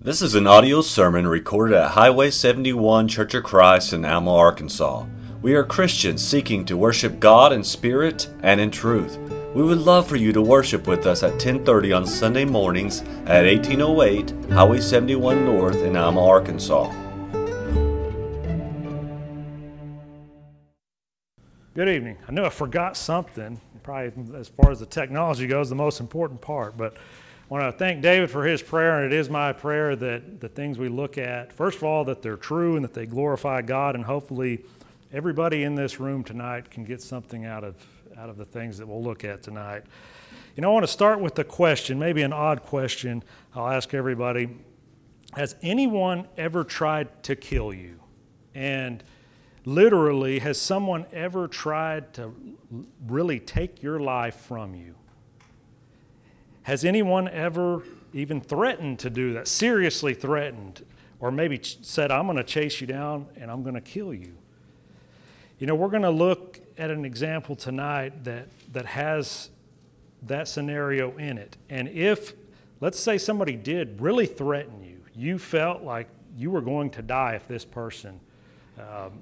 This is an audio sermon recorded at Highway 71 Church of Christ in Alma, Arkansas. We are Christians seeking to worship God in spirit and in truth. We would love for you to worship with us at 10:30 on Sunday mornings at 1808 Highway 71 North in Alma, Arkansas. Good evening. I knew I forgot something, probably as far as the technology goes, the most important part, but I want to thank David for his prayer, and it is my prayer that the things we look at, first of all, that they're true and that they glorify God, and hopefully everybody in this room tonight can get something out of, out of the things that we'll look at tonight. You know, I want to start with the question, maybe an odd question I'll ask everybody Has anyone ever tried to kill you? And literally, has someone ever tried to really take your life from you? Has anyone ever even threatened to do that? Seriously threatened? Or maybe said, I'm going to chase you down and I'm going to kill you? You know, we're going to look at an example tonight that, that has that scenario in it. And if, let's say, somebody did really threaten you, you felt like you were going to die if this person um,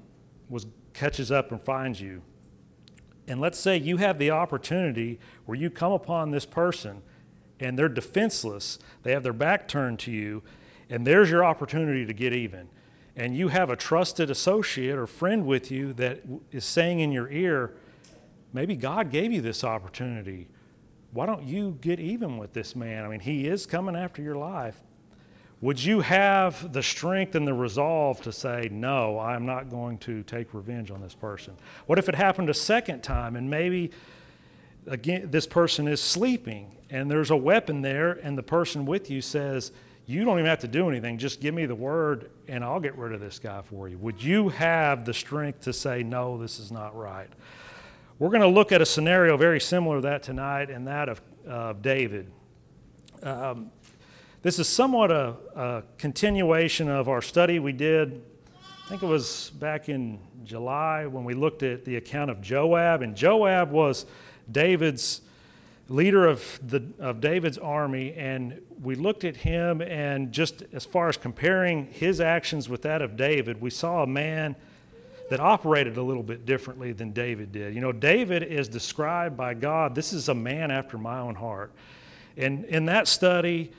was catches up and finds you. And let's say you have the opportunity where you come upon this person and they're defenseless. They have their back turned to you, and there's your opportunity to get even. And you have a trusted associate or friend with you that is saying in your ear, maybe God gave you this opportunity. Why don't you get even with this man? I mean, he is coming after your life. Would you have the strength and the resolve to say, No, I'm not going to take revenge on this person? What if it happened a second time and maybe again this person is sleeping and there's a weapon there, and the person with you says, You don't even have to do anything, just give me the word, and I'll get rid of this guy for you. Would you have the strength to say, No, this is not right? We're going to look at a scenario very similar to that tonight, and that of, uh, David. Um, this is somewhat a, a continuation of our study we did, I think it was back in July when we looked at the account of Joab, and Joab was David's leader of, the, of David's army, and we looked at him, and just as far as comparing his actions with that of David, we saw a man that operated a little bit differently than David did. You know, David is described by God, this is a man after my own heart. And in that study,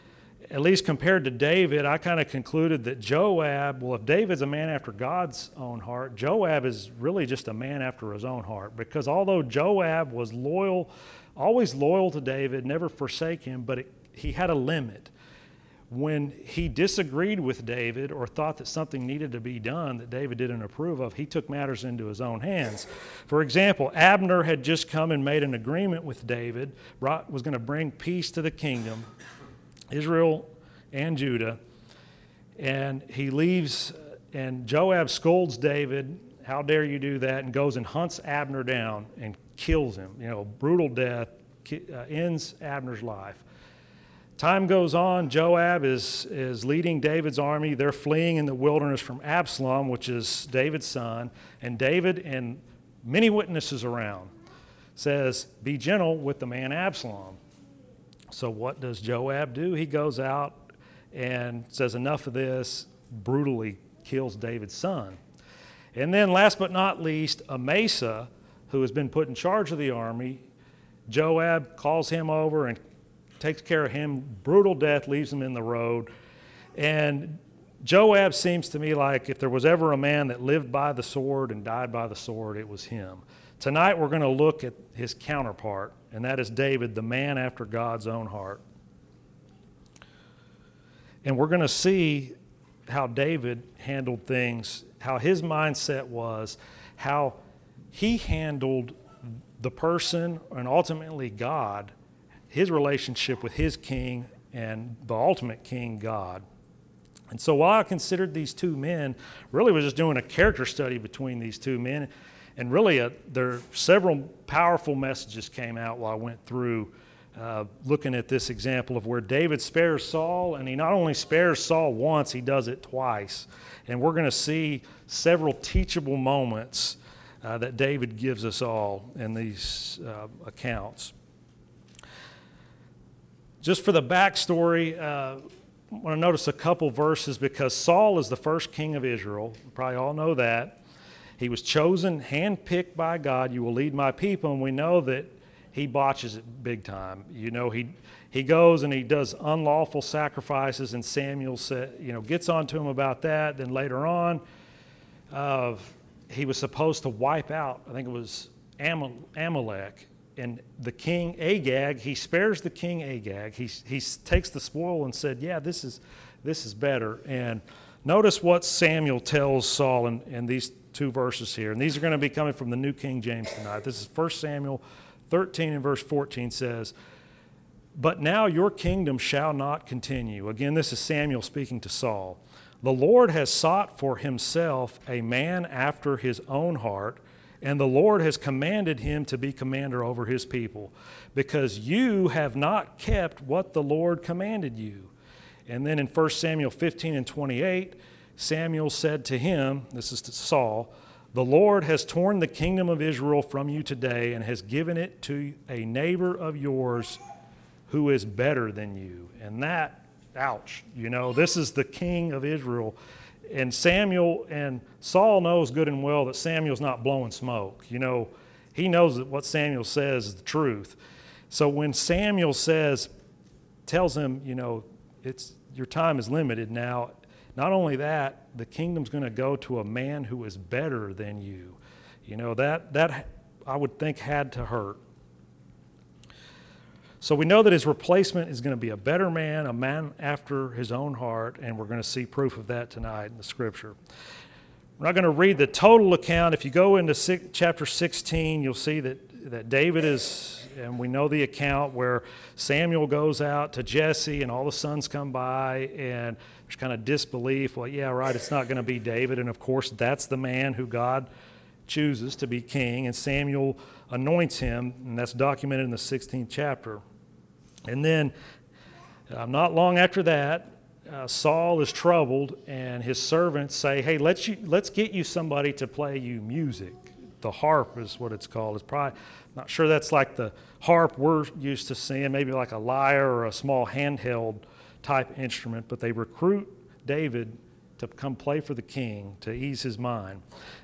at least compared to David, I kind of concluded that Joab, well, if David's a man after God's own heart, Joab is really just a man after his own heart. Because although Joab was loyal always loyal to David, never forsake him, but it, he had a limit. When he disagreed with David or thought that something needed to be done that David didn't approve of, he took matters into his own hands. For example, Abner had just come and made an agreement with David, brought, was going to bring peace to the kingdom, Israel and Judah. And he leaves, and Joab scolds David, How dare you do that? and goes and hunts Abner down and kills him. You know, brutal death uh, ends Abner's life. Time goes on. Joab is, is leading David's army. They're fleeing in the wilderness from Absalom, which is David's son. And David and many witnesses around says, Be gentle with the man Absalom. So what does Joab do? He goes out and says, Enough of this, brutally kills David's son. And then, last but not least, Amasa who has been put in charge of the army. Joab calls him over and takes care of him. Brutal death leaves him in the road. And Joab seems to me like if there was ever a man that lived by the sword and died by the sword, it was him. Tonight we're going to look at his counterpart, and that is David, the man after God's own heart. And we're going to see how David handled things, how his mindset was, how he handled the person and ultimately God, his relationship with his king and the ultimate king, God. And so while I considered these two men, really was just doing a character study between these two men. And really, uh, there several powerful messages came out while I went through uh, looking at this example of where David spares Saul, and he not only spares Saul once, he does it twice. And we're going to see several teachable moments uh, that David gives us all in these uh, accounts. Just for the backstory, uh, want to notice a couple verses because Saul is the first king of Israel. Probably all know that. He was chosen, handpicked by God. You will lead my people. And we know that he botches it big time. You know, he, he goes and he does unlawful sacrifices, and Samuel said, you know, gets on to him about that. Then later on, uh, he was supposed to wipe out, I think it was Amalek, and the king Agag, he spares the king Agag. He, he takes the spoil and said, Yeah, this is, this is better. And notice what Samuel tells Saul in, in these two verses here. And these are going to be coming from the New King James tonight. This is 1 Samuel 13 and verse 14 says, But now your kingdom shall not continue. Again, this is Samuel speaking to Saul. The Lord has sought for himself a man after his own heart and the Lord has commanded him to be commander over his people, because you have not kept what the Lord commanded you. And then in 1 Samuel 15 and 28, Samuel said to him, this is to Saul, The Lord has torn the kingdom of Israel from you today and has given it to a neighbor of yours who is better than you. And that, ouch, you know, this is the king of Israel and Samuel and Saul knows good and well that Samuel's not blowing smoke. You know, he knows that what Samuel says is the truth. So when Samuel says, tells him, you know, it's your time is limited now. Not only that, the kingdom's going to go to a man who is better than you. You know that that I would think had to hurt. So we know that his replacement is going to be a better man, a man after his own heart, and we're going to see proof of that tonight in the scripture. We're not going to read the total account. If you go into six, chapter 16, you'll see that, that David is, and we know the account where Samuel goes out to Jesse and all the sons come by, and there's kind of disbelief. Well, yeah, right, it's not going to be David. And of course, that's the man who God chooses to be king, and Samuel anoints him, and that's documented in the 16th chapter. And then, uh, not long after that, uh, Saul is troubled, and his servants say, "Hey, let's you, let's get you somebody to play you music. The harp is what it's called. It's probably not sure that's like the harp we're used to seeing, maybe like a lyre or a small handheld type instrument. But they recruit David to come play for the king to ease his mind.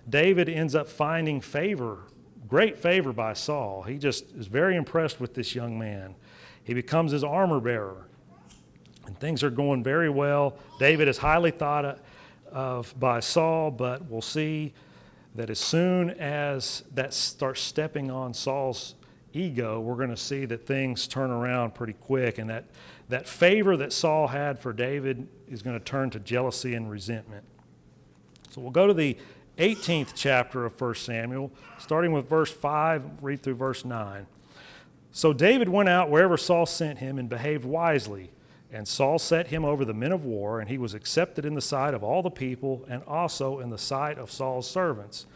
David ends up finding favor, great favor by Saul. He just is very impressed with this young man. He becomes his armor bearer. And things are going very well. David is highly thought of by Saul, but we'll see that as soon as that starts stepping on Saul's ego, we're going to see that things turn around pretty quick. And that, that favor that Saul had for David is going to turn to jealousy and resentment. So we'll go to the 18th chapter of 1 Samuel, starting with verse 5, read through verse 9. So David went out wherever Saul sent him and behaved wisely. And Saul set him over the men of war, and he was accepted in the sight of all the people and also in the sight of Saul's servants.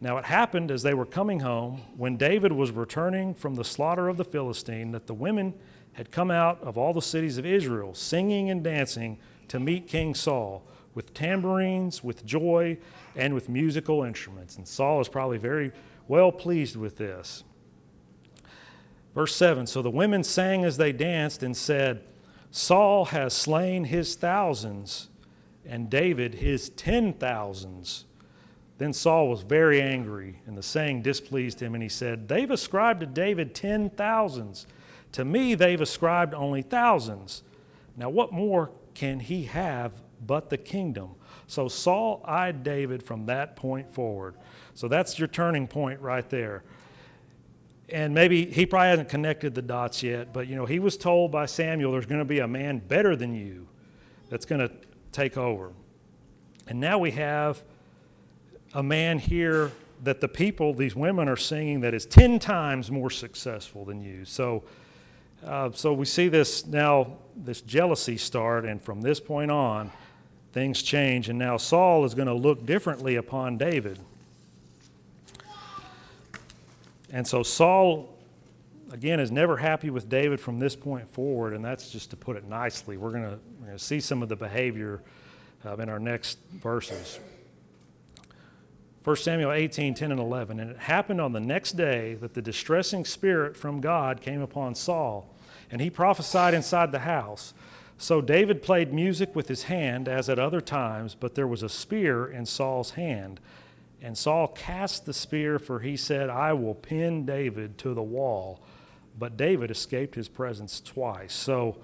Now it happened as they were coming home, when David was returning from the slaughter of the Philistine, that the women had come out of all the cities of Israel, singing and dancing to meet King Saul, with tambourines, with joy, and with musical instruments. And Saul is probably very well pleased with this. Verse 7 So the women sang as they danced and said, Saul has slain his thousands, and David his ten thousands. Then Saul was very angry, and the saying displeased him, and he said, They've ascribed to David ten thousands. To me, they've ascribed only thousands. Now, what more can he have but the kingdom? So Saul eyed David from that point forward. So that's your turning point right there. And maybe he probably hasn't connected the dots yet, but you know, he was told by Samuel there's going to be a man better than you that's going to take over. And now we have a man here that the people, these women are singing, that is 10 times more successful than you. So, uh, so we see this now, this jealousy start, and from this point on, things change. And now Saul is going to look differently upon David. And so Saul, again, is never happy with David from this point forward, and that's just to put it nicely. We're going to see some of the behavior uh, in our next verses. 1 Samuel 18, 10 and 11. And it happened on the next day that the distressing spirit from God came upon Saul, and he prophesied inside the house. So David played music with his hand as at other times, but there was a spear in Saul's hand. And Saul cast the spear, for he said, I will pin David to the wall. But David escaped his presence twice. So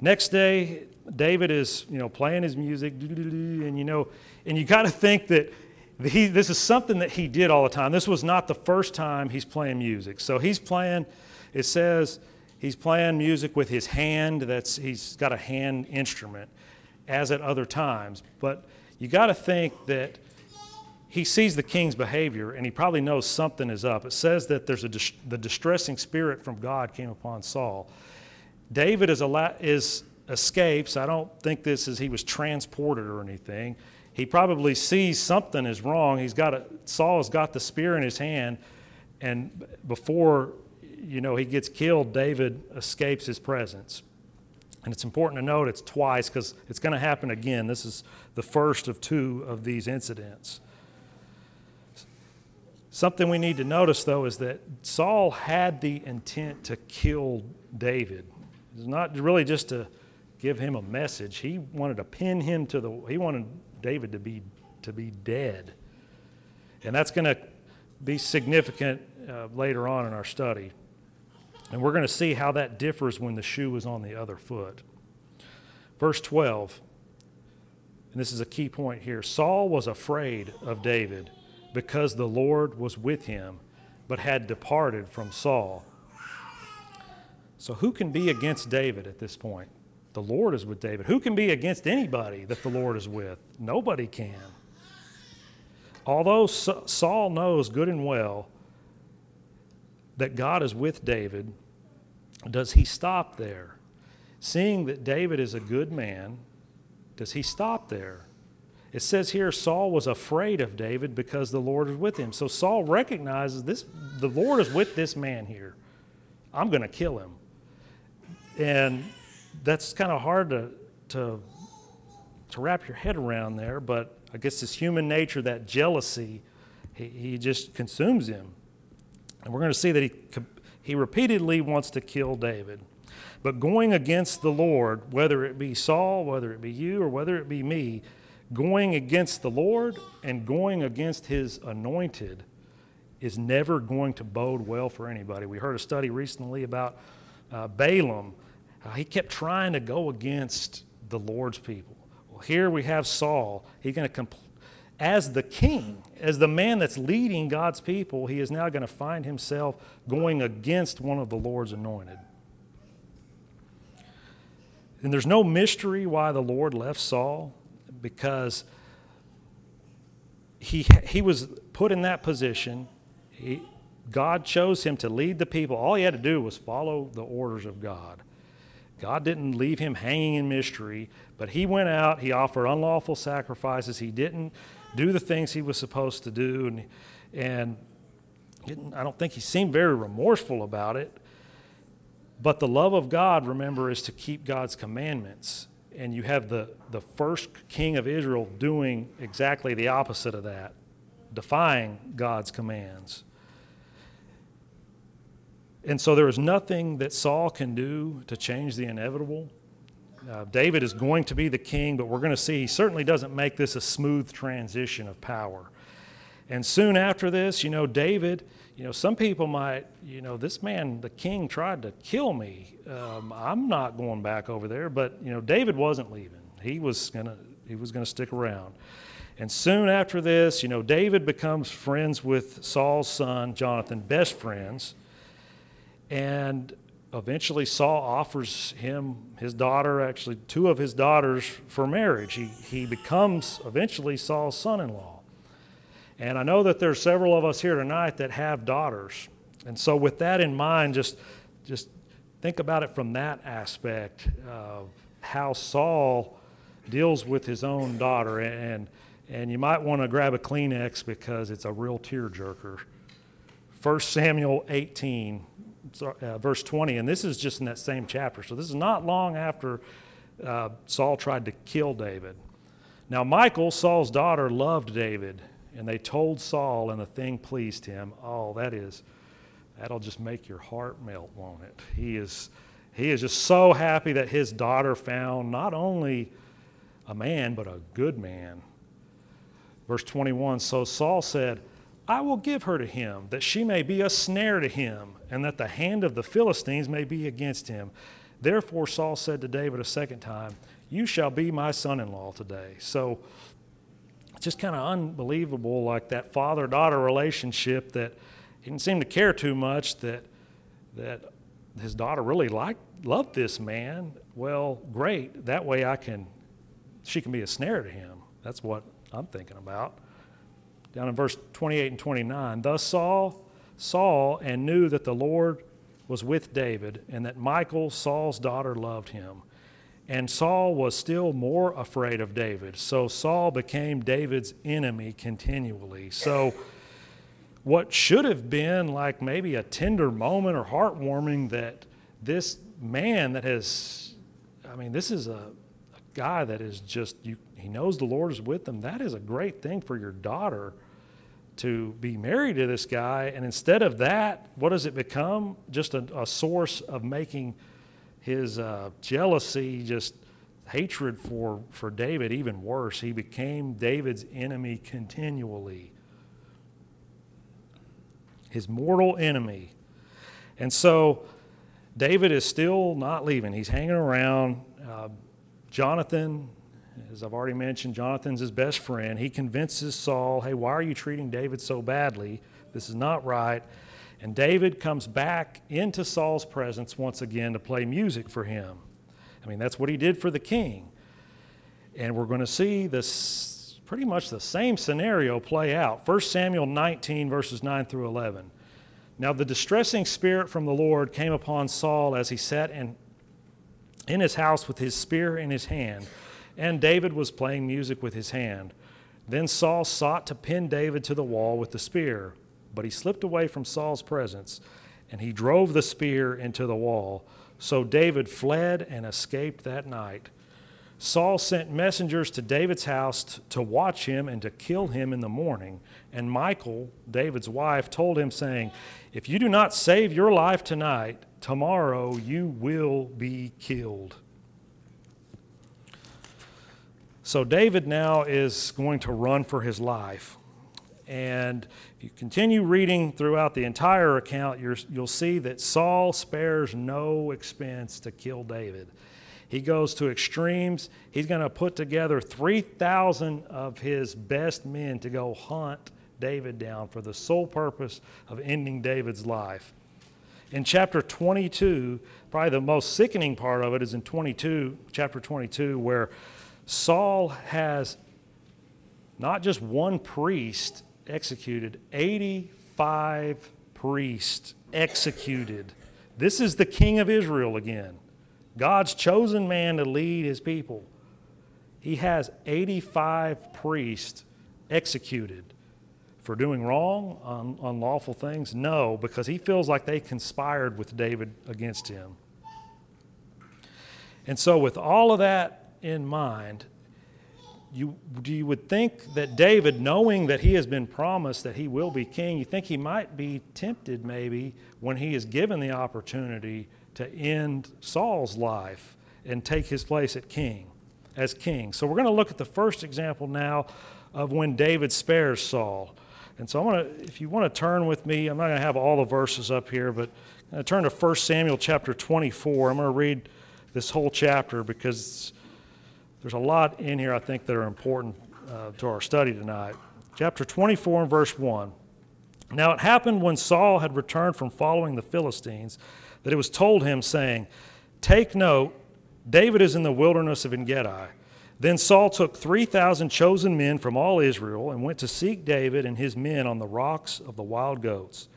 next day, David is, you know, playing his music, and you know, and you got to think that he, this is something that he did all the time. This was not the first time he's playing music. So he's playing, it says, he's playing music with his hand. That's he's got a hand instrument, as at other times. But you got to think that he sees the king's behavior and he probably knows something is up. It says that there's a the distressing spirit from God came upon Saul. David is, a, is escapes. I don't think this is he was transported or anything. He probably sees something is wrong. He's got a, Saul's got the spear in his hand, and before you know he gets killed, David escapes his presence. And it's important to note it's twice because it's going to happen again. This is the first of two of these incidents. Something we need to notice, though, is that Saul had the intent to kill David. It's not really just to give him a message. He wanted to pin him to the, he wanted David to be, to be dead. And that's going to be significant uh, later on in our study. And we're going to see how that differs when the shoe is on the other foot. Verse 12, and this is a key point here Saul was afraid of David because the Lord was with him, but had departed from Saul. So, who can be against David at this point? The Lord is with David. Who can be against anybody that the Lord is with? Nobody can. Although Saul knows good and well that God is with David, does he stop there? Seeing that David is a good man, does he stop there? It says here Saul was afraid of David because the Lord is with him. So Saul recognizes this the Lord is with this man here. I'm going to kill him. And that's kind of hard to, to, to wrap your head around there, but I guess it's human nature, that jealousy, he, he just consumes him. And we're going to see that he, he repeatedly wants to kill David. But going against the Lord, whether it be Saul, whether it be you, or whether it be me, going against the Lord and going against his anointed is never going to bode well for anybody. We heard a study recently about uh, Balaam. Uh, he kept trying to go against the Lord's people. Well, here we have Saul. He's going to compl- as the king, as the man that's leading God's people, he is now going to find himself going against one of the Lord's anointed. And there's no mystery why the Lord left Saul because he, he was put in that position. He, God chose him to lead the people. All he had to do was follow the orders of God. God didn't leave him hanging in mystery, but he went out, he offered unlawful sacrifices, he didn't do the things he was supposed to do, and, and I don't think he seemed very remorseful about it. But the love of God, remember, is to keep God's commandments and you have the, the first king of Israel doing exactly the opposite of that, defying God's commands. And so there is nothing that Saul can do to change the inevitable. Uh, David is going to be the king, but we're going to see he certainly doesn't make this a smooth transition of power. And soon after this, you know, David you know, some people might, you know, this man, the king, tried to kill me. Um, I'm not going back over there. But you know, David wasn't leaving. He was gonna, he was gonna stick around. And soon after this, you know, David becomes friends with Saul's son Jonathan, best friends. And eventually, Saul offers him his daughter, actually two of his daughters, for marriage. He he becomes eventually Saul's son-in-law. And I know that there's several of us here tonight that have daughters. And so with that in mind, just just think about it from that aspect of how Saul deals with his own daughter and and you might want to grab a Kleenex because it's a real tearjerker. 1 Samuel 18, uh, verse 20, and this is just in that same chapter. So this is not long after uh, Saul tried to kill David. Now, Michal, Saul's daughter, loved David and they told Saul, and the thing pleased him. Oh, that is, that'll just make your heart melt, won't it? He is, He is just so happy that his daughter found not only a man, but a good man. Verse 21 So Saul said, I will give her to him, that she may be a snare to him, and that the hand of the Philistines may be against him. Therefore Saul said to David a second time, You shall be my son in law today. So just kind of unbelievable, like that father daughter relationship that he didn't seem to care too much that, that his daughter really liked, loved this man. Well, great. That way I can, she can be a snare to him. That's what I'm thinking about. Down in verse 28 and 29, thus Saul saw and knew that the Lord was with David and that Michal, Saul's daughter, loved him. And Saul was still more afraid of David. So Saul became David's enemy continually. So, what should have been like maybe a tender moment or heartwarming that this man that has, I mean, this is a, a guy that is just, you, he knows the Lord is with him. That is a great thing for your daughter to be married to this guy. And instead of that, what does it become? Just a, a source of making his uh, jealousy, just hatred for, for David even worse. He became David's enemy continually, his mortal enemy. And so David is still not leaving. He's hanging around. Uh, Jonathan, as I've already mentioned, Jonathan's his best friend. He convinces Saul, hey, why are you treating David so badly? This is not right. And David comes back into Saul's presence once again to play music for him. I mean, that's what he did for the king. And we're going to see this pretty much the same scenario play out. 1 Samuel 19, verses 9 through 11. Now, the distressing spirit from the Lord came upon Saul as he sat in, in his house with his spear in his hand, and David was playing music with his hand. Then Saul sought to pin David to the wall with the spear, but he slipped away from Saul's presence, and he drove the spear into the wall. So David fled and escaped that night. Saul sent messengers to David's house to watch him and to kill him in the morning. And Michal, David's wife, told him, saying, If you do not save your life tonight, tomorrow you will be killed. So David now is going to run for his life. And you continue reading throughout the entire account, you will see that Saul spares no expense to kill David. He goes to extremes. He's going to put together 3,000 of his best men to go hunt David down for the sole purpose of ending David's life. In chapter 22, probably the most sickening part of it is in 22, chapter 22, where Saul has not just one priest executed, 85 priests executed. This is the king of Israel again. God's chosen man to lead his people. He has 85 priests executed for doing wrong, un- unlawful things? No, because he feels like they conspired with David against him. And so, with all of that in mind, you, you would think that David, knowing that he has been promised that he will be king, you think he might be tempted maybe when he is given the opportunity to end Saul's life and take his place at king, as king. So we're going to look at the first example now of when David spares Saul. And so I'm going to, if you want to turn with me, I'm not going to have all the verses up here, but I'm going to turn to 1 Samuel chapter 24. I'm going to read this whole chapter because there's a lot in here I think that are important uh, to our study tonight. Chapter 24 and verse 1. Now it happened when Saul had returned from following the Philistines that it was told him, saying, Take note, David is in the wilderness of Engedi. Then Saul took 3,000 chosen men from all Israel and went to seek David and his men on the rocks of the wild goats.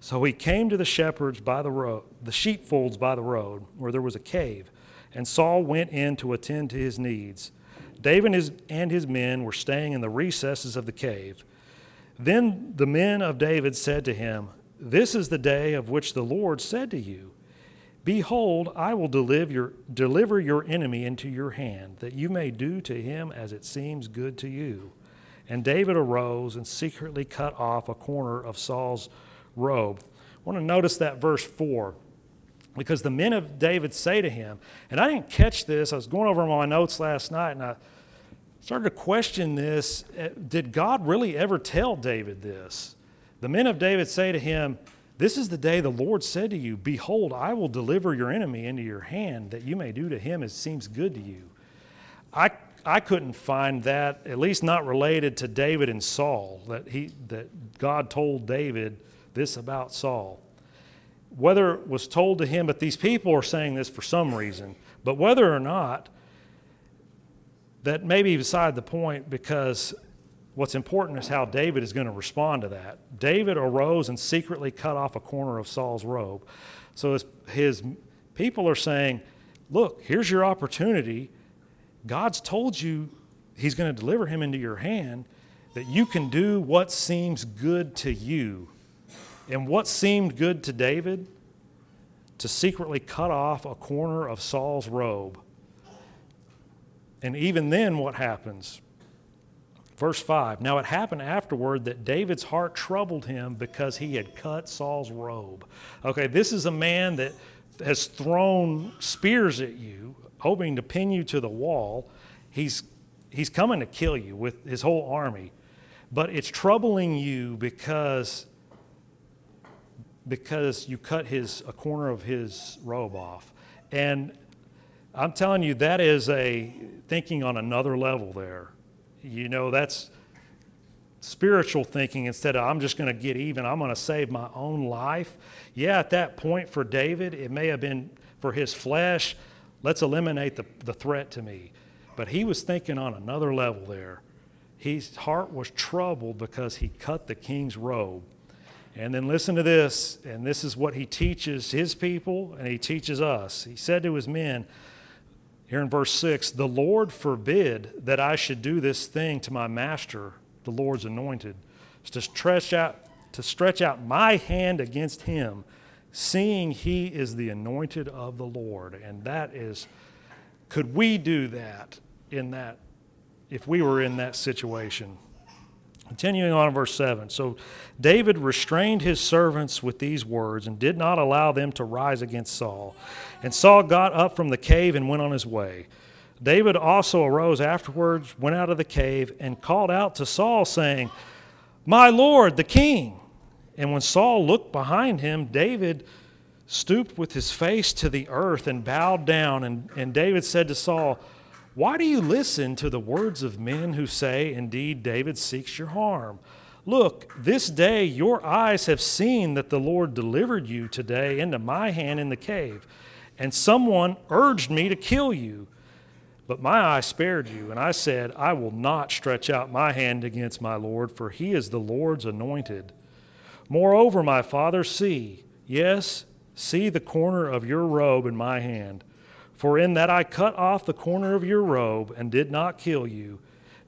So he came to the shepherds by the road, the sheepfolds by the road, where there was a cave and Saul went in to attend to his needs. David and his, and his men were staying in the recesses of the cave. Then the men of David said to him, This is the day of which the Lord said to you, Behold, I will deliver your, deliver your enemy into your hand, that you may do to him as it seems good to you. And David arose and secretly cut off a corner of Saul's robe. I want to notice that verse 4. Because the men of David say to him, and I didn't catch this, I was going over my notes last night and I started to question this. Uh, did God really ever tell David this? The men of David say to him, This is the day the Lord said to you, Behold, I will deliver your enemy into your hand, that you may do to him as seems good to you. I, I couldn't find that, at least not related to David and Saul, that, he, that God told David this about Saul whether it was told to him, but these people are saying this for some reason, but whether or not, that may be beside the point because what's important is how David is going to respond to that. David arose and secretly cut off a corner of Saul's robe. So his, his people are saying, Look, here's your opportunity. God's told you he's going to deliver him into your hand, that you can do what seems good to you. And what seemed good to David? To secretly cut off a corner of Saul's robe. And even then, what happens? Verse 5 Now it happened afterward that David's heart troubled him because he had cut Saul's robe. Okay, this is a man that has thrown spears at you, hoping to pin you to the wall. He's, he's coming to kill you with his whole army. But it's troubling you because because you cut his a corner of his robe off. And I'm telling you, that is a thinking on another level there. You know, that's spiritual thinking instead of I'm just going to get even, I'm going to save my own life. Yeah, at that point for David, it may have been for his flesh, let's eliminate the, the threat to me. But he was thinking on another level there. His heart was troubled because he cut the king's robe. And then listen to this, and this is what he teaches his people and he teaches us. He said to his men, here in verse 6, the Lord forbid that I should do this thing to my master, the Lord's anointed, to stretch out, to stretch out my hand against him, seeing he is the anointed of the Lord. And that is, could we do that in that, if we were in that situation? Continuing on in verse 7. So David restrained his servants with these words and did not allow them to rise against Saul. And Saul got up from the cave and went on his way. David also arose afterwards, went out of the cave, and called out to Saul, saying, My Lord, the king. And when Saul looked behind him, David stooped with his face to the earth and bowed down. And, and David said to Saul, why do you listen to the words of men who say, Indeed, David seeks your harm? Look, this day your eyes have seen that the Lord delivered you today into my hand in the cave, and someone urged me to kill you. But my eye spared you, and I said, I will not stretch out my hand against my Lord, for he is the Lord's anointed. Moreover, my father, see, yes, see the corner of your robe in my hand. For in that I cut off the corner of your robe and did not kill you,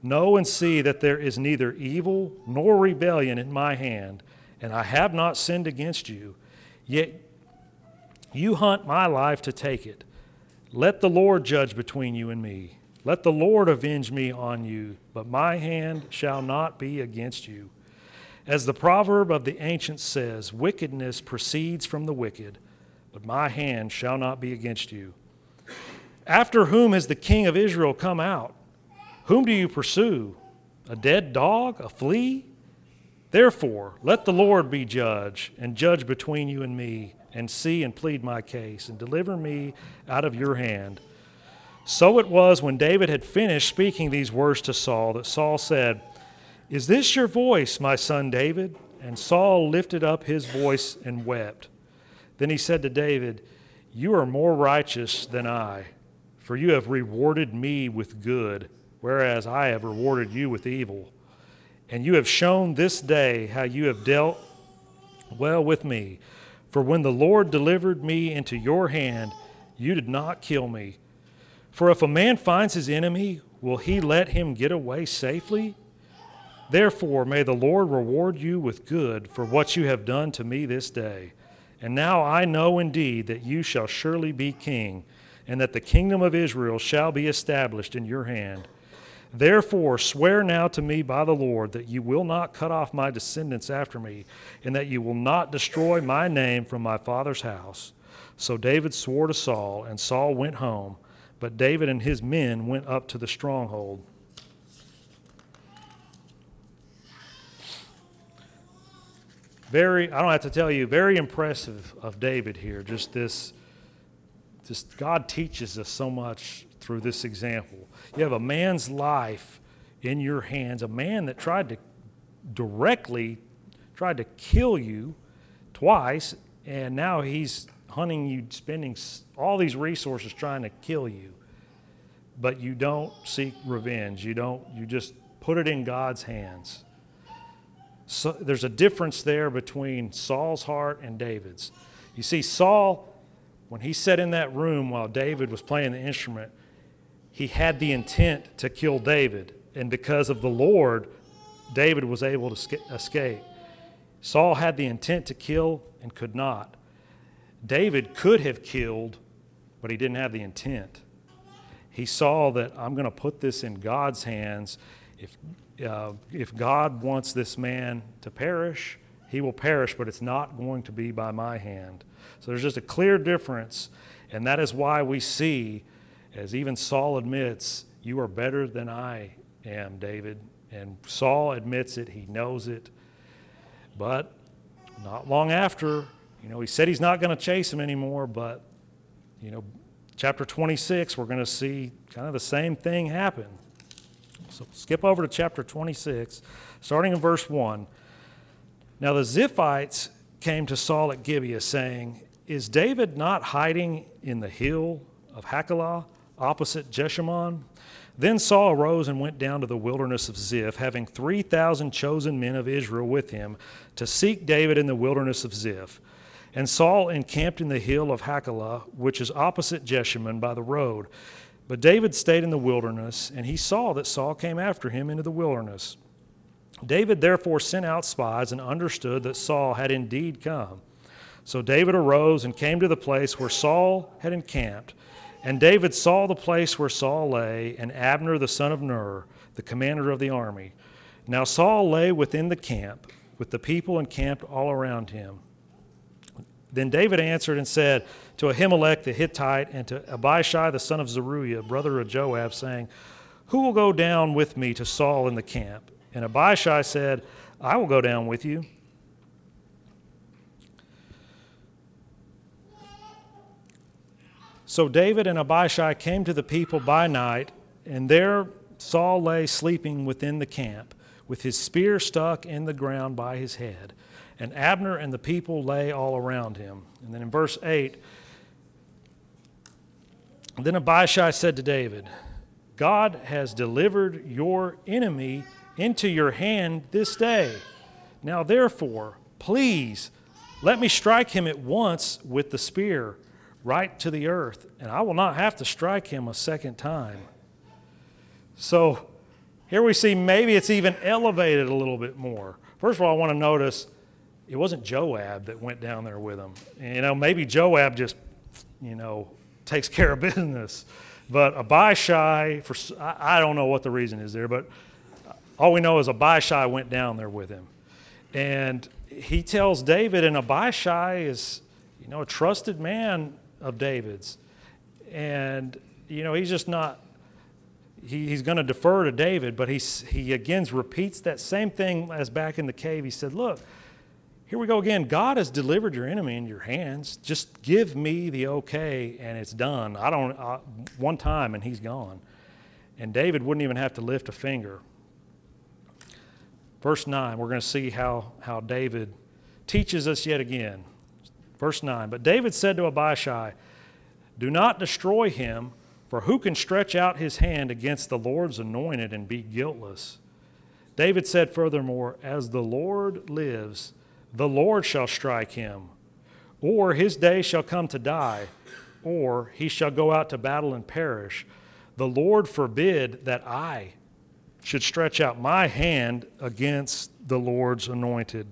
know and see that there is neither evil nor rebellion in my hand, and I have not sinned against you. Yet you hunt my life to take it. Let the Lord judge between you and me. Let the Lord avenge me on you, but my hand shall not be against you. As the proverb of the ancients says, wickedness proceeds from the wicked, but my hand shall not be against you. After whom has the king of Israel come out? Whom do you pursue? A dead dog? A flea? Therefore, let the Lord be judge, and judge between you and me, and see and plead my case, and deliver me out of your hand. So it was when David had finished speaking these words to Saul that Saul said, Is this your voice, my son David? And Saul lifted up his voice and wept. Then he said to David, You are more righteous than I for you have rewarded me with good, whereas I have rewarded you with evil. And you have shown this day how you have dealt well with me. For when the Lord delivered me into your hand, you did not kill me. For if a man finds his enemy, will he let him get away safely? Therefore, may the Lord reward you with good for what you have done to me this day. And now I know indeed that you shall surely be king and that the kingdom of Israel shall be established in your hand. Therefore, swear now to me by the Lord that you will not cut off my descendants after me, and that you will not destroy my name from my father's house. So David swore to Saul, and Saul went home, but David and his men went up to the stronghold. Very, I don't have to tell you, very impressive of David here. Just this, just God teaches us so much through this example. You have a man's life in your hands, a man that tried to directly tried to kill you twice, and now he's hunting you, spending all these resources trying to kill you. But you don't seek revenge. You don't. You just put it in God's hands. So there's a difference there between Saul's heart and David's. You see, Saul, when he sat in that room while David was playing the instrument, he had the intent to kill David. And because of the Lord, David was able to escape. Saul had the intent to kill and could not. David could have killed, but he didn't have the intent. He saw that I'm going to put this in God's hands. If, uh, if God wants this man to perish, he will perish, but it's not going to be by my hand. So there's just a clear difference, and that is why we see, as even Saul admits, you are better than I am, David. And Saul admits it, he knows it. But not long after, you know, he said he's not going to chase him anymore, but, you know, chapter 26, we're going to see kind of the same thing happen. So skip over to chapter 26, starting in verse 1. Now the Ziphites came to Saul at Gibeah, saying, Is David not hiding in the hill of Hachilah, opposite Jeshimon? Then Saul arose and went down to the wilderness of Ziph, having 3,000 chosen men of Israel with him, to seek David in the wilderness of Ziph. And Saul encamped in the hill of Hachilah, which is opposite Jeshimon by the road. But David stayed in the wilderness, and he saw that Saul came after him into the wilderness. David therefore sent out spies and understood that Saul had indeed come. So David arose and came to the place where Saul had encamped. And David saw the place where Saul lay, and Abner the son of Ner, the commander of the army. Now Saul lay within the camp, with the people encamped all around him. Then David answered and said to Ahimelech the Hittite and to Abishai the son of Zeruiah, brother of Joab, saying, Who will go down with me to Saul in the camp? And Abishai said, I will go down with you. So David and Abishai came to the people by night, and there Saul lay sleeping within the camp, with his spear stuck in the ground by his head. And Abner and the people lay all around him. And then in verse 8, then Abishai said to David, God has delivered your enemy into your hand this day. Now, therefore, please let me strike him at once with the spear right to the earth, and I will not have to strike him a second time. So here we see maybe it's even elevated a little bit more. First of all, I want to notice it wasn't Joab that went down there with him. You know, maybe Joab just, you know, takes care of business. But Abishai, for I don't know what the reason is there, but all we know is Abishai went down there with him. And he tells David, and Abishai is, you know, a trusted man of David's. And, you know, he's just not, he, he's going to defer to David, but he's, he again repeats that same thing as back in the cave. He said, Look, here we go again. God has delivered your enemy in your hands. Just give me the okay, and it's done. I don't, I, one time, and he's gone. And David wouldn't even have to lift a finger. Verse 9, we're going to see how, how David teaches us yet again Verse 9 But David said to Abishai, Do not destroy him, for who can stretch out his hand against the Lord's anointed and be guiltless? David said furthermore, As the Lord lives, the Lord shall strike him, or his day shall come to die, or he shall go out to battle and perish. The Lord forbid that I should stretch out my hand against the Lord's anointed.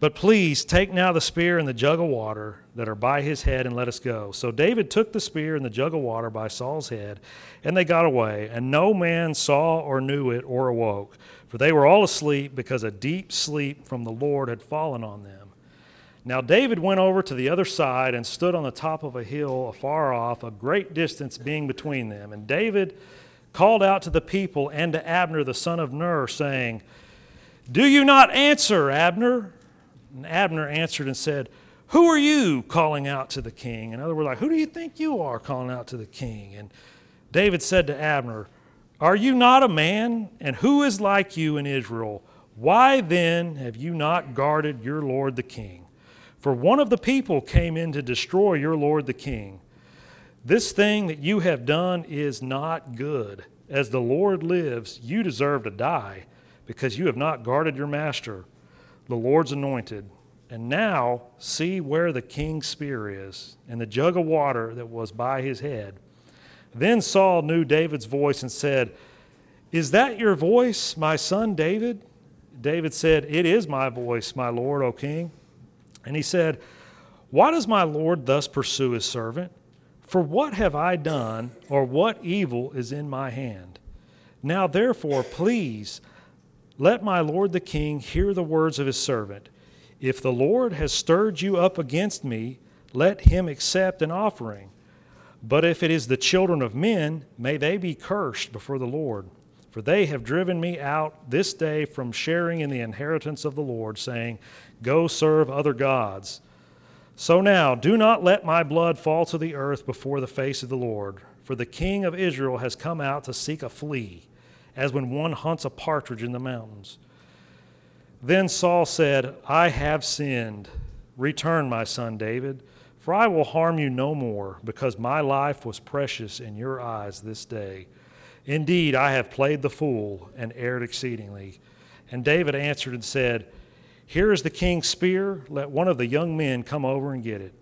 But please take now the spear and the jug of water that are by his head and let us go. So David took the spear and the jug of water by Saul's head, and they got away. And no man saw or knew it or awoke, for they were all asleep because a deep sleep from the Lord had fallen on them. Now David went over to the other side and stood on the top of a hill afar off, a great distance being between them. And David called out to the people and to Abner the son of Ner, saying, Do you not answer, Abner? And Abner answered and said, Who are you calling out to the king? In other words, like, who do you think you are calling out to the king? And David said to Abner, Are you not a man? And who is like you in Israel? Why then have you not guarded your Lord the king? For one of the people came in to destroy your Lord the king. This thing that you have done is not good. As the Lord lives, you deserve to die, because you have not guarded your master, the Lord's anointed. And now see where the king's spear is, and the jug of water that was by his head. Then Saul knew David's voice and said, Is that your voice, my son David? David said, It is my voice, my Lord, O king. And he said, Why does my Lord thus pursue his servant? For what have I done, or what evil is in my hand? Now therefore, please, let my Lord the king hear the words of his servant. If the Lord has stirred you up against me, let him accept an offering. But if it is the children of men, may they be cursed before the Lord. For they have driven me out this day from sharing in the inheritance of the Lord, saying, Go serve other gods. So now, do not let my blood fall to the earth before the face of the Lord, for the king of Israel has come out to seek a flea, as when one hunts a partridge in the mountains. Then Saul said, I have sinned. Return, my son David, for I will harm you no more, because my life was precious in your eyes this day. Indeed, I have played the fool and erred exceedingly. And David answered and said, here is the king's spear. Let one of the young men come over and get it.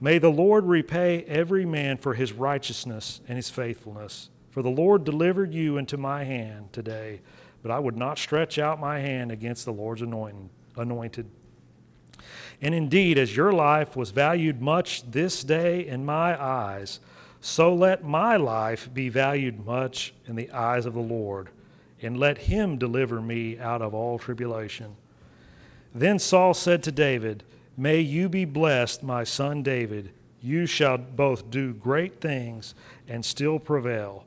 May the Lord repay every man for his righteousness and his faithfulness. For the Lord delivered you into my hand today, but I would not stretch out my hand against the Lord's anointed. And indeed, as your life was valued much this day in my eyes, so let my life be valued much in the eyes of the Lord, and let him deliver me out of all tribulation. Then Saul said to David, May you be blessed, my son David. You shall both do great things and still prevail.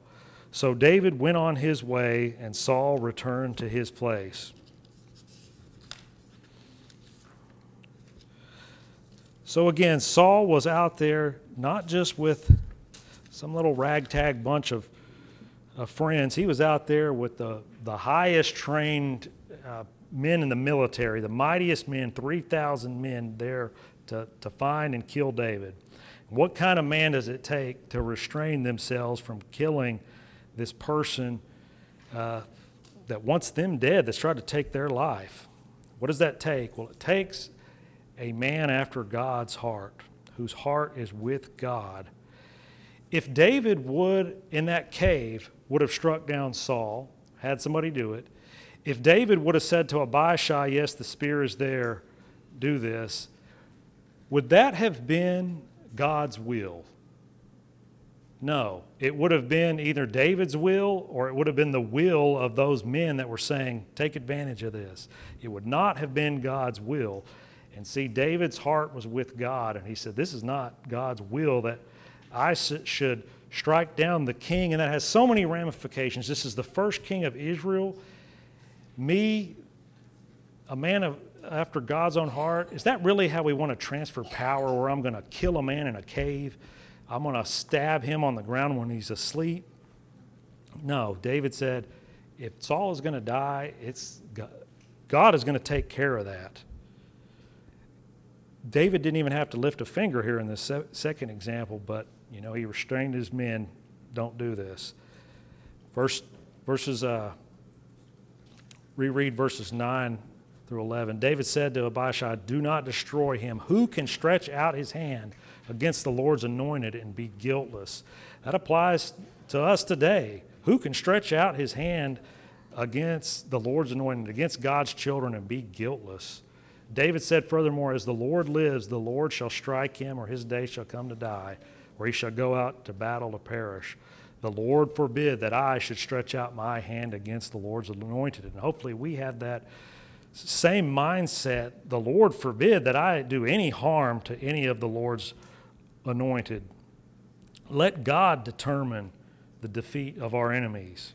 So David went on his way, and Saul returned to his place. So again, Saul was out there not just with some little ragtag bunch of, of friends, he was out there with the, the highest trained uh, men in the military, the mightiest men, 3,000 men there to, to find and kill David. What kind of man does it take to restrain themselves from killing this person uh, that wants them dead, that's tried to take their life? What does that take? Well, it takes a man after God's heart, whose heart is with God. If David would, in that cave, would have struck down Saul, had somebody do it, if David would have said to Abishai, Yes, the spear is there, do this, would that have been God's will? No. It would have been either David's will or it would have been the will of those men that were saying, Take advantage of this. It would not have been God's will. And see, David's heart was with God, and he said, This is not God's will that I should strike down the king. And that has so many ramifications. This is the first king of Israel me, a man of, after God's own heart, is that really how we want to transfer power where I'm going to kill a man in a cave? I'm going to stab him on the ground when he's asleep? No, David said, if Saul is going to die, it's God, is going to take care of that. David didn't even have to lift a finger here in this se- second example, but you know he restrained his men. Don't do this. Verse verses uh, reread verses 9 through 11. David said to Abishai, Do not destroy him. Who can stretch out his hand against the Lord's anointed and be guiltless? That applies to us today. Who can stretch out his hand against the Lord's anointed, against God's children, and be guiltless? David said, Furthermore, as the Lord lives, the Lord shall strike him, or his day shall come to die, or he shall go out to battle to perish. The Lord forbid that I should stretch out my hand against the Lord's anointed. And hopefully we have that same mindset, the Lord forbid that I do any harm to any of the Lord's anointed. Let God determine the defeat of our enemies.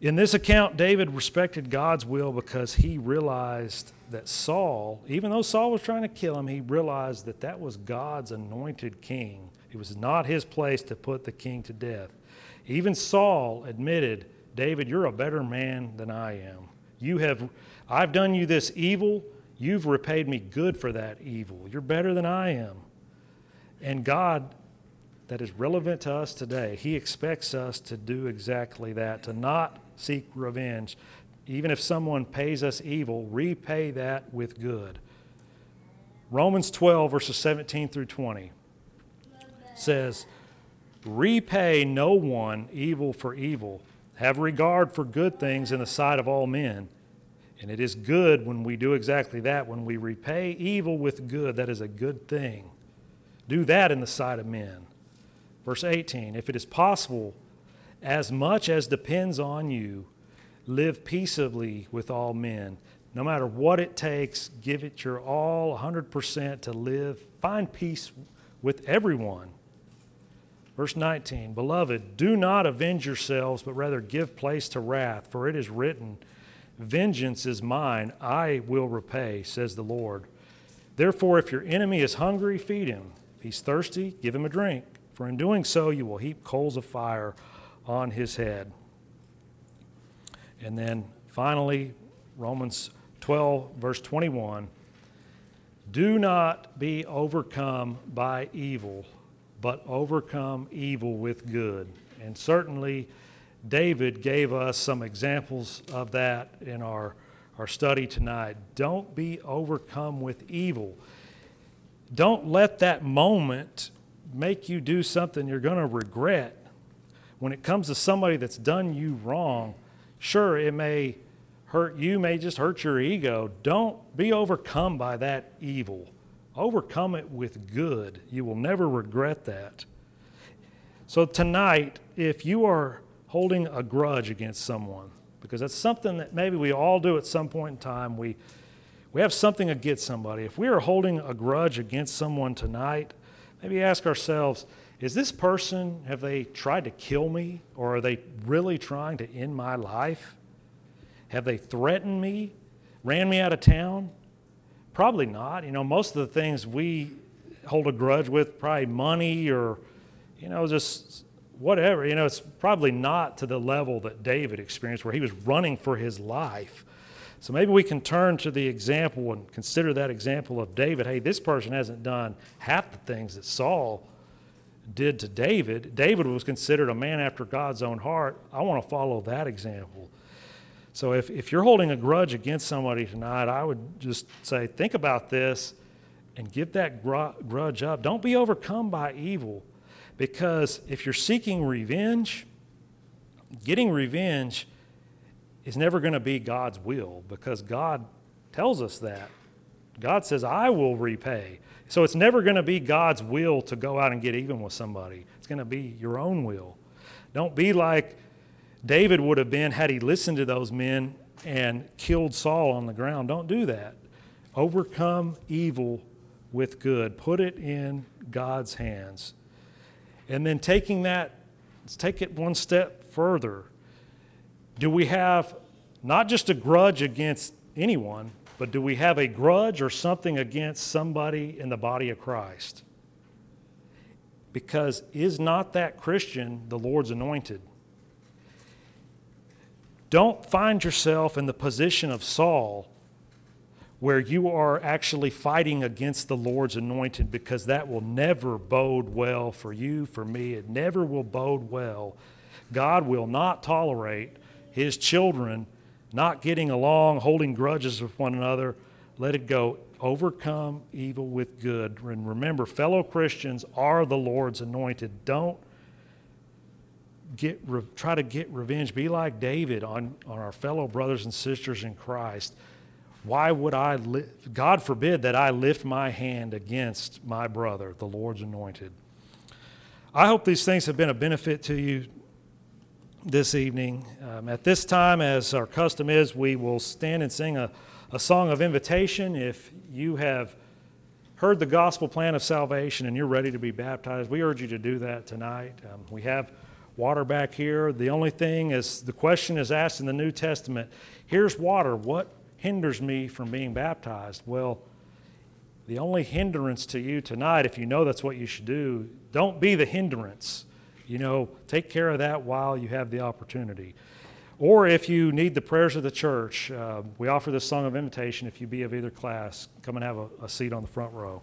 In this account, David respected God's will because he realized that Saul, even though Saul was trying to kill him, he realized that that was God's anointed king. It was not his place to put the king to death. Even Saul admitted, David, you're a better man than I am. You have, I've done you this evil. You've repaid me good for that evil. You're better than I am. And God, that is relevant to us today, He expects us to do exactly that, to not seek revenge. Even if someone pays us evil, repay that with good. Romans 12, verses 17 through 20 says, Repay no one evil for evil. Have regard for good things in the sight of all men. And it is good when we do exactly that. When we repay evil with good, that is a good thing. Do that in the sight of men. Verse 18 If it is possible, as much as depends on you, live peaceably with all men. No matter what it takes, give it your all, 100% to live. Find peace with everyone. Verse 19 Beloved, do not avenge yourselves, but rather give place to wrath, for it is written, Vengeance is mine, I will repay, says the Lord. Therefore, if your enemy is hungry, feed him. If he's thirsty, give him a drink, for in doing so you will heap coals of fire on his head. And then finally, Romans 12, verse 21 Do not be overcome by evil but overcome evil with good. And certainly, David gave us some examples of that in our, our study tonight. Don't be overcome with evil. Don't let that moment make you do something you're going to regret. When it comes to somebody that's done you wrong, sure, it may hurt you, may just hurt your ego. Don't be overcome by that evil. Overcome it with good. You will never regret that. So, tonight, if you are holding a grudge against someone, because that's something that maybe we all do at some point in time, we, we have something against somebody. If we are holding a grudge against someone tonight, maybe ask ourselves, is this person, have they tried to kill me or are they really trying to end my life? Have they threatened me, ran me out of town? Probably not. You know, most of the things we hold a grudge with, probably money or, you know, just whatever. You know, it's probably not to the level that David experienced where he was running for his life. So maybe we can turn to the example and consider that example of David. Hey, this person hasn't done half the things that Saul did to David. David was considered a man after God's own heart. I want to follow that example. So if, if you're holding a grudge against somebody tonight, I would just say, think about this and give that grudge up. Don't be overcome by evil because if you're seeking revenge, getting revenge is never going to be God's will because God tells us that. God says, I will repay. So it's never going to be God's will to go out and get even with somebody. It's going to be your own will. Don't be like David would have been had he listened to those men and killed Saul on the ground. Don't do that. Overcome evil with good, put it in God's hands. And then taking that, let's take it one step further. Do we have not just a grudge against anyone, but do we have a grudge or something against somebody in the body of Christ? Because is not that Christian the Lord's anointed? Don't find yourself in the position of Saul where you are actually fighting against the Lord's anointed because that will never bode well for you, for me. It never will bode well. God will not tolerate his children not getting along, holding grudges with one another. Let it go. Overcome evil with good. And remember, fellow Christians are the Lord's anointed. Don't get re, try to get revenge. Be like David on, on our fellow brothers and sisters in Christ. Why would I, li- God forbid that I lift my hand against my brother, the Lord's anointed. I hope these things have been a benefit to you. this evening. Um, at this time, as our custom is, we will stand and sing a, a song of invitation. If you have heard the gospel plan of salvation and you're ready to be baptized, we urge you to do that tonight. Um, we have water back here. The only thing is the question is asked in the New Testament here's water. What hinders me from being baptized? Well, the only hindrance to you tonight, if you know that's what you should do, don't be the hindrance. You know, take care of that while you have the opportunity. Or if you need the prayers of the church, uh, we offer this song of invitation. If you be of either class, come and have a, a seat on the front row.